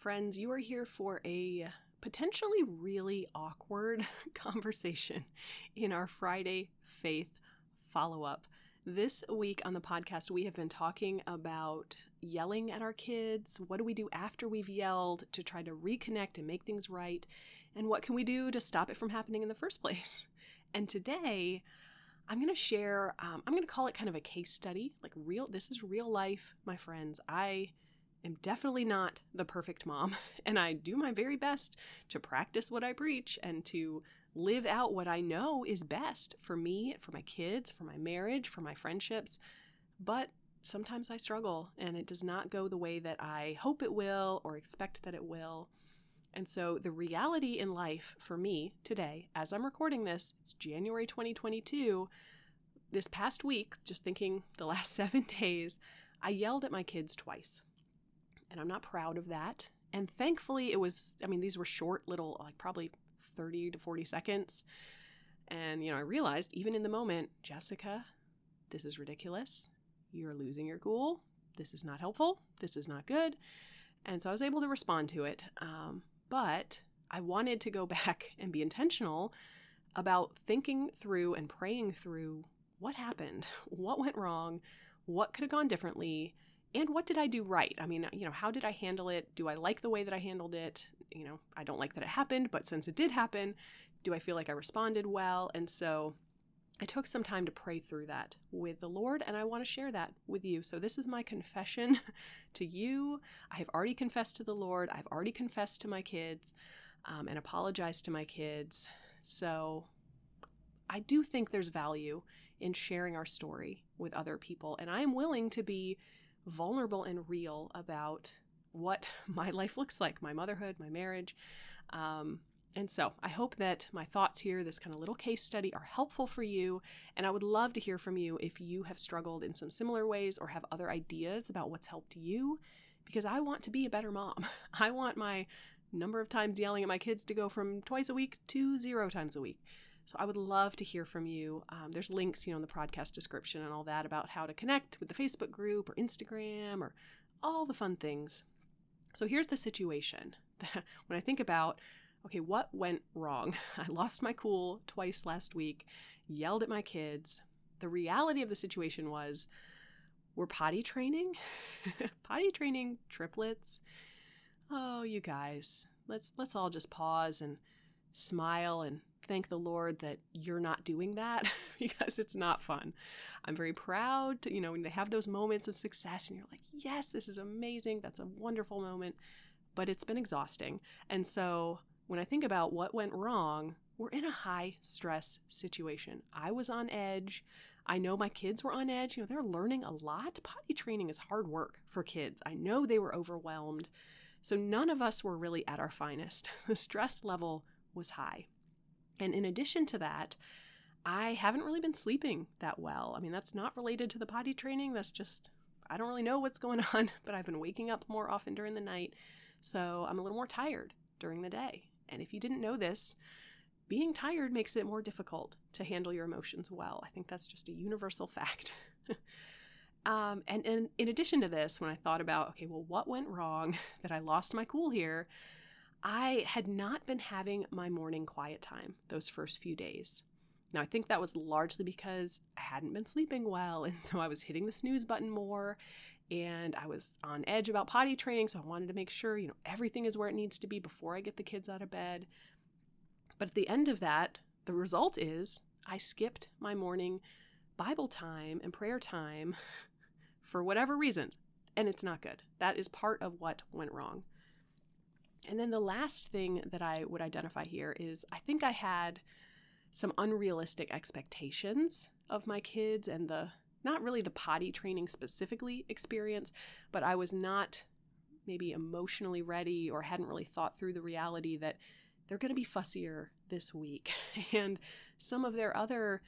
Friends, you are here for a potentially really awkward conversation in our Friday faith follow up. This week on the podcast, we have been talking about yelling at our kids. What do we do after we've yelled to try to reconnect and make things right? And what can we do to stop it from happening in the first place? And today, I'm going to share, um, I'm going to call it kind of a case study. Like, real, this is real life, my friends. I am definitely not the perfect mom, and I do my very best to practice what I preach and to live out what I know is best for me, for my kids, for my marriage, for my friendships. But sometimes I struggle and it does not go the way that I hope it will or expect that it will. And so, the reality in life for me today, as I'm recording this, it's January 2022. This past week, just thinking the last seven days, I yelled at my kids twice. And I'm not proud of that. And thankfully, it was, I mean, these were short little, like probably 30 to 40 seconds. And, you know, I realized even in the moment, Jessica, this is ridiculous. You're losing your cool. This is not helpful. This is not good. And so I was able to respond to it. Um, but I wanted to go back and be intentional about thinking through and praying through what happened, what went wrong, what could have gone differently, and what did I do right? I mean, you know, how did I handle it? Do I like the way that I handled it? You know, I don't like that it happened, but since it did happen, do I feel like I responded well? And so I took some time to pray through that with the Lord, and I want to share that with you. So, this is my confession to you. I have already confessed to the Lord, I've already confessed to my kids um, and apologized to my kids. So, I do think there's value in sharing our story with other people, and I am willing to be vulnerable and real about what my life looks like my motherhood, my marriage. Um, and so I hope that my thoughts here, this kind of little case study, are helpful for you. And I would love to hear from you if you have struggled in some similar ways or have other ideas about what's helped you, because I want to be a better mom. I want my number of times yelling at my kids to go from twice a week to zero times a week. So I would love to hear from you. Um, there's links, you know, in the podcast description and all that about how to connect with the Facebook group or Instagram or all the fun things. So here's the situation. when I think about, okay, what went wrong? I lost my cool twice last week, yelled at my kids. The reality of the situation was we're potty training, potty training triplets. Oh, you guys, let's let's all just pause and smile and thank the Lord that you're not doing that because it's not fun. I'm very proud to, you know, when they have those moments of success and you're like, yes, this is amazing. That's a wonderful moment. But it's been exhausting. And so when I think about what went wrong, we're in a high stress situation. I was on edge. I know my kids were on edge. You know, they're learning a lot. Potty training is hard work for kids. I know they were overwhelmed. So none of us were really at our finest. The stress level was high. And in addition to that, I haven't really been sleeping that well. I mean, that's not related to the potty training. That's just, I don't really know what's going on, but I've been waking up more often during the night. So I'm a little more tired during the day. And if you didn't know this, being tired makes it more difficult to handle your emotions well. I think that's just a universal fact. um, and, and in addition to this, when I thought about, okay, well, what went wrong that I lost my cool here? I had not been having my morning quiet time those first few days. Now, I think that was largely because I hadn't been sleeping well, and so I was hitting the snooze button more, and I was on edge about potty training, so I wanted to make sure, you know, everything is where it needs to be before I get the kids out of bed. But at the end of that, the result is I skipped my morning Bible time and prayer time for whatever reasons, and it's not good. That is part of what went wrong. And then the last thing that I would identify here is I think I had some unrealistic expectations of my kids and the not really the potty training specifically experience, but I was not maybe emotionally ready or hadn't really thought through the reality that they're going to be fussier this week. And some of their other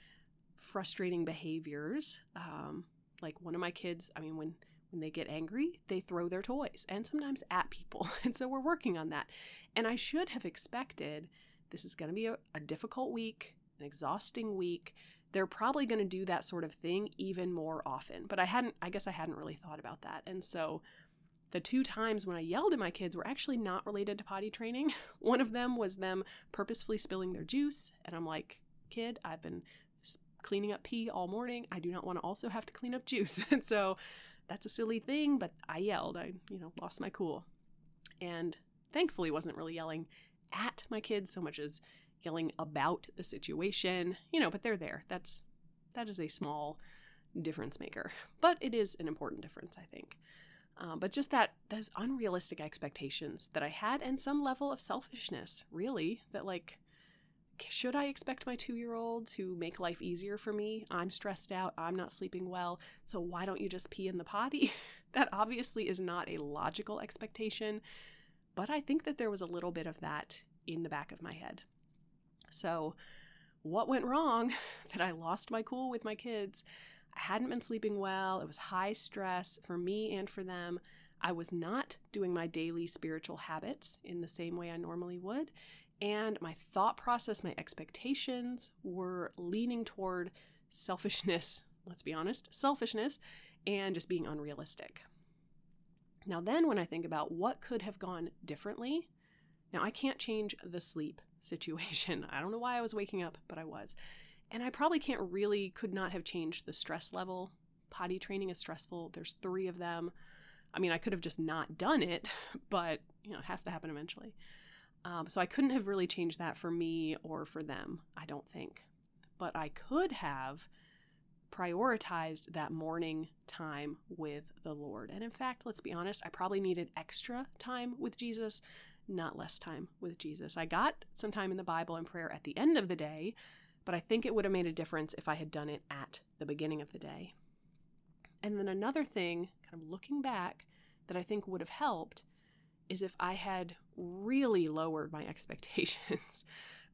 frustrating behaviors, um, like one of my kids, I mean, when when they get angry, they throw their toys and sometimes at people. And so we're working on that. And I should have expected this is going to be a, a difficult week, an exhausting week. They're probably going to do that sort of thing even more often. But I hadn't, I guess I hadn't really thought about that. And so the two times when I yelled at my kids were actually not related to potty training. One of them was them purposefully spilling their juice. And I'm like, kid, I've been cleaning up pee all morning. I do not want to also have to clean up juice. and so that's a silly thing, but I yelled. I, you know, lost my cool. And thankfully wasn't really yelling at my kids so much as yelling about the situation, you know, but they're there. That's that is a small difference maker, but it is an important difference, I think. Um, but just that those unrealistic expectations that I had, and some level of selfishness, really, that like, should I expect my two year old to make life easier for me? I'm stressed out. I'm not sleeping well. So why don't you just pee in the potty? that obviously is not a logical expectation. But I think that there was a little bit of that in the back of my head. So, what went wrong that I lost my cool with my kids? I hadn't been sleeping well. It was high stress for me and for them. I was not doing my daily spiritual habits in the same way I normally would. And my thought process, my expectations were leaning toward selfishness, let's be honest, selfishness, and just being unrealistic. Now, then, when I think about what could have gone differently, now I can't change the sleep situation. I don't know why I was waking up, but I was. And I probably can't really, could not have changed the stress level. Potty training is stressful. There's three of them. I mean, I could have just not done it, but you know, it has to happen eventually. Um, so I couldn't have really changed that for me or for them, I don't think. But I could have prioritized that morning time with the Lord. And in fact, let's be honest, I probably needed extra time with Jesus, not less time with Jesus. I got some time in the Bible and prayer at the end of the day, but I think it would have made a difference if I had done it at the beginning of the day. And then another thing, kind of looking back, that I think would have helped is if I had really lowered my expectations,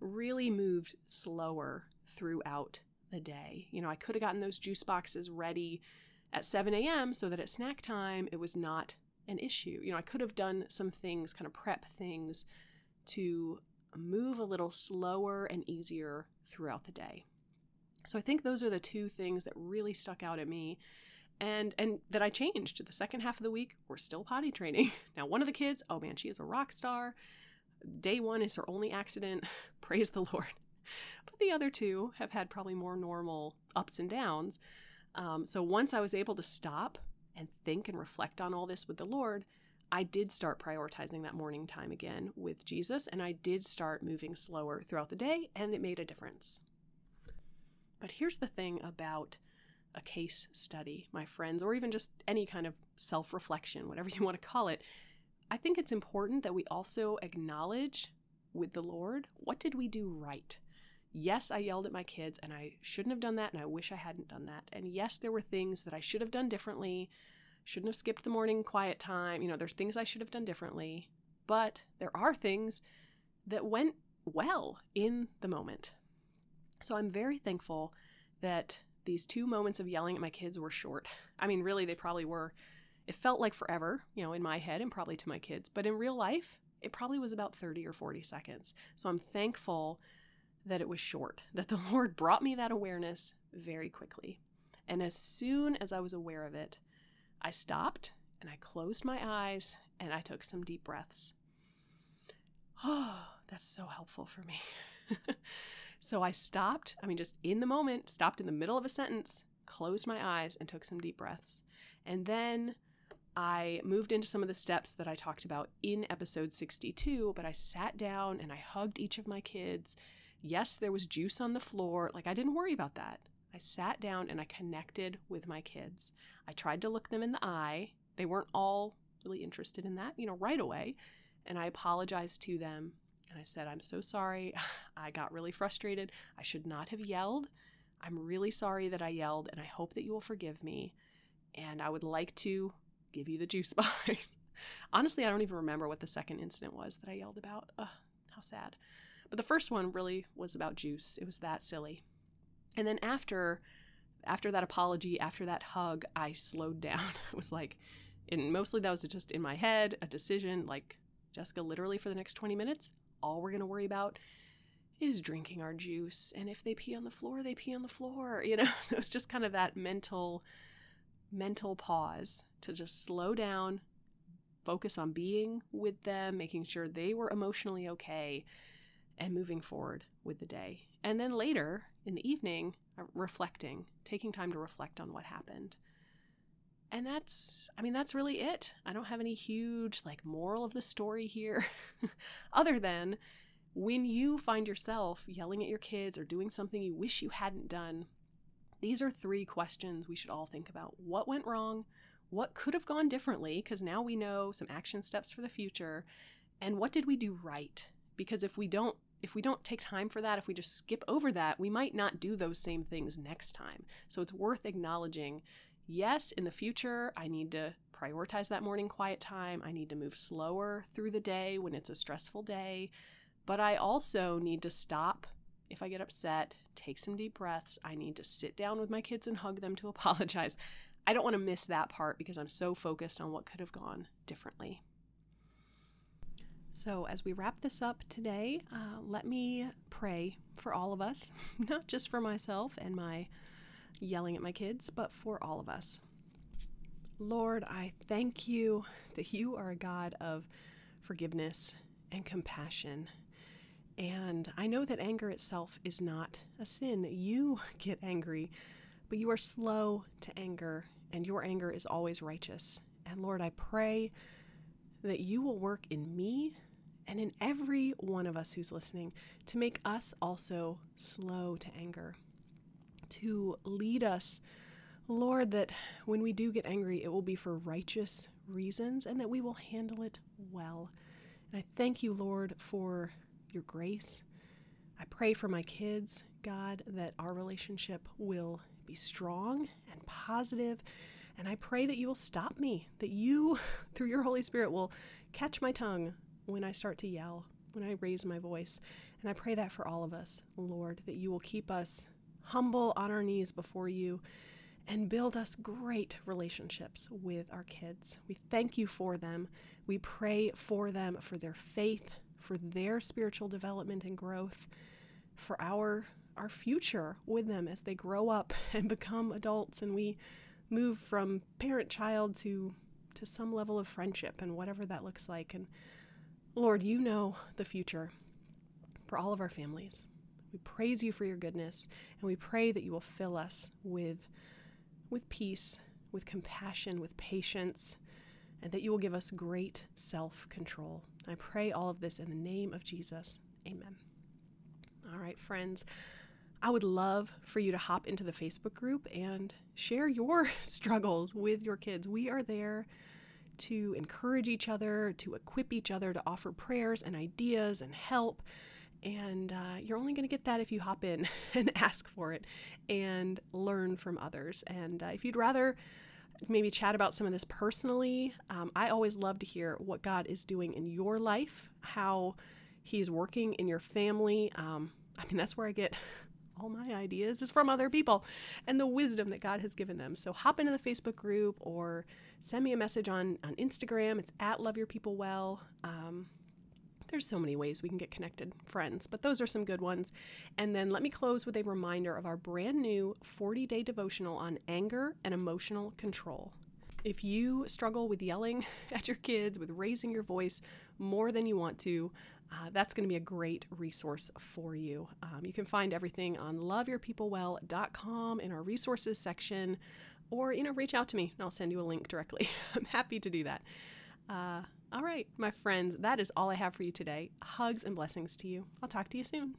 really moved slower throughout the day. You know, I could have gotten those juice boxes ready at 7 a.m. so that at snack time it was not an issue. You know, I could have done some things, kind of prep things to move a little slower and easier throughout the day. So I think those are the two things that really stuck out at me and and that I changed. The second half of the week, we're still potty training. Now, one of the kids, oh man, she is a rock star. Day 1 is her only accident. Praise the Lord. But the other two have had probably more normal ups and downs. Um, so once I was able to stop and think and reflect on all this with the Lord, I did start prioritizing that morning time again with Jesus, and I did start moving slower throughout the day, and it made a difference. But here's the thing about a case study, my friends, or even just any kind of self reflection, whatever you want to call it. I think it's important that we also acknowledge with the Lord what did we do right? Yes, I yelled at my kids and I shouldn't have done that and I wish I hadn't done that. And yes, there were things that I should have done differently. Shouldn't have skipped the morning quiet time. You know, there's things I should have done differently. But there are things that went well in the moment. So I'm very thankful that these two moments of yelling at my kids were short. I mean, really, they probably were. It felt like forever, you know, in my head and probably to my kids. But in real life, it probably was about 30 or 40 seconds. So I'm thankful that it was short, that the Lord brought me that awareness very quickly. And as soon as I was aware of it, I stopped and I closed my eyes and I took some deep breaths. Oh, that's so helpful for me. so I stopped, I mean, just in the moment, stopped in the middle of a sentence, closed my eyes, and took some deep breaths. And then I moved into some of the steps that I talked about in episode 62, but I sat down and I hugged each of my kids Yes, there was juice on the floor. Like, I didn't worry about that. I sat down and I connected with my kids. I tried to look them in the eye. They weren't all really interested in that, you know, right away. And I apologized to them. And I said, I'm so sorry. I got really frustrated. I should not have yelled. I'm really sorry that I yelled, and I hope that you will forgive me. And I would like to give you the juice box. Honestly, I don't even remember what the second incident was that I yelled about. Ugh, how sad. But the first one really was about juice. It was that silly. And then after after that apology, after that hug, I slowed down. It was like and mostly that was just in my head, a decision like Jessica literally for the next 20 minutes, all we're going to worry about is drinking our juice and if they pee on the floor, they pee on the floor, you know. So it's just kind of that mental mental pause to just slow down, focus on being with them, making sure they were emotionally okay, and moving forward with the day. And then later in the evening, uh, reflecting, taking time to reflect on what happened. And that's, I mean, that's really it. I don't have any huge, like, moral of the story here, other than when you find yourself yelling at your kids or doing something you wish you hadn't done, these are three questions we should all think about. What went wrong? What could have gone differently? Because now we know some action steps for the future. And what did we do right? Because if we don't if we don't take time for that, if we just skip over that, we might not do those same things next time. So it's worth acknowledging yes, in the future, I need to prioritize that morning quiet time. I need to move slower through the day when it's a stressful day. But I also need to stop if I get upset, take some deep breaths. I need to sit down with my kids and hug them to apologize. I don't want to miss that part because I'm so focused on what could have gone differently. So, as we wrap this up today, uh, let me pray for all of us, not just for myself and my yelling at my kids, but for all of us. Lord, I thank you that you are a God of forgiveness and compassion. And I know that anger itself is not a sin. You get angry, but you are slow to anger, and your anger is always righteous. And Lord, I pray that you will work in me and in every one of us who's listening to make us also slow to anger, to lead us, Lord, that when we do get angry, it will be for righteous reasons and that we will handle it well. And I thank you, Lord, for your grace. I pray for my kids, God, that our relationship will be strong and positive. And I pray that you will stop me, that you, through your Holy Spirit, will catch my tongue when I start to yell, when I raise my voice. And I pray that for all of us, Lord, that you will keep us humble on our knees before you and build us great relationships with our kids. We thank you for them. We pray for them, for their faith, for their spiritual development and growth, for our our future with them as they grow up and become adults and we move from parent child to to some level of friendship and whatever that looks like and Lord, you know the future for all of our families. We praise you for your goodness, and we pray that you will fill us with, with peace, with compassion, with patience, and that you will give us great self control. I pray all of this in the name of Jesus. Amen. All right, friends. I would love for you to hop into the Facebook group and share your struggles with your kids. We are there to encourage each other, to equip each other, to offer prayers and ideas and help. And uh, you're only going to get that if you hop in and ask for it and learn from others. And uh, if you'd rather maybe chat about some of this personally, um, I always love to hear what God is doing in your life, how He's working in your family. Um, I mean, that's where I get all my ideas is from other people and the wisdom that God has given them. So hop into the Facebook group or send me a message on, on Instagram. It's at Love Your People Well. Um, there's so many ways we can get connected, friends, but those are some good ones. And then let me close with a reminder of our brand new 40 day devotional on anger and emotional control. If you struggle with yelling at your kids, with raising your voice more than you want to, uh, that's going to be a great resource for you. Um, you can find everything on loveyourpeoplewell.com in our resources section, or you know, reach out to me and I'll send you a link directly. I'm happy to do that. Uh, all right, my friends, that is all I have for you today. Hugs and blessings to you. I'll talk to you soon.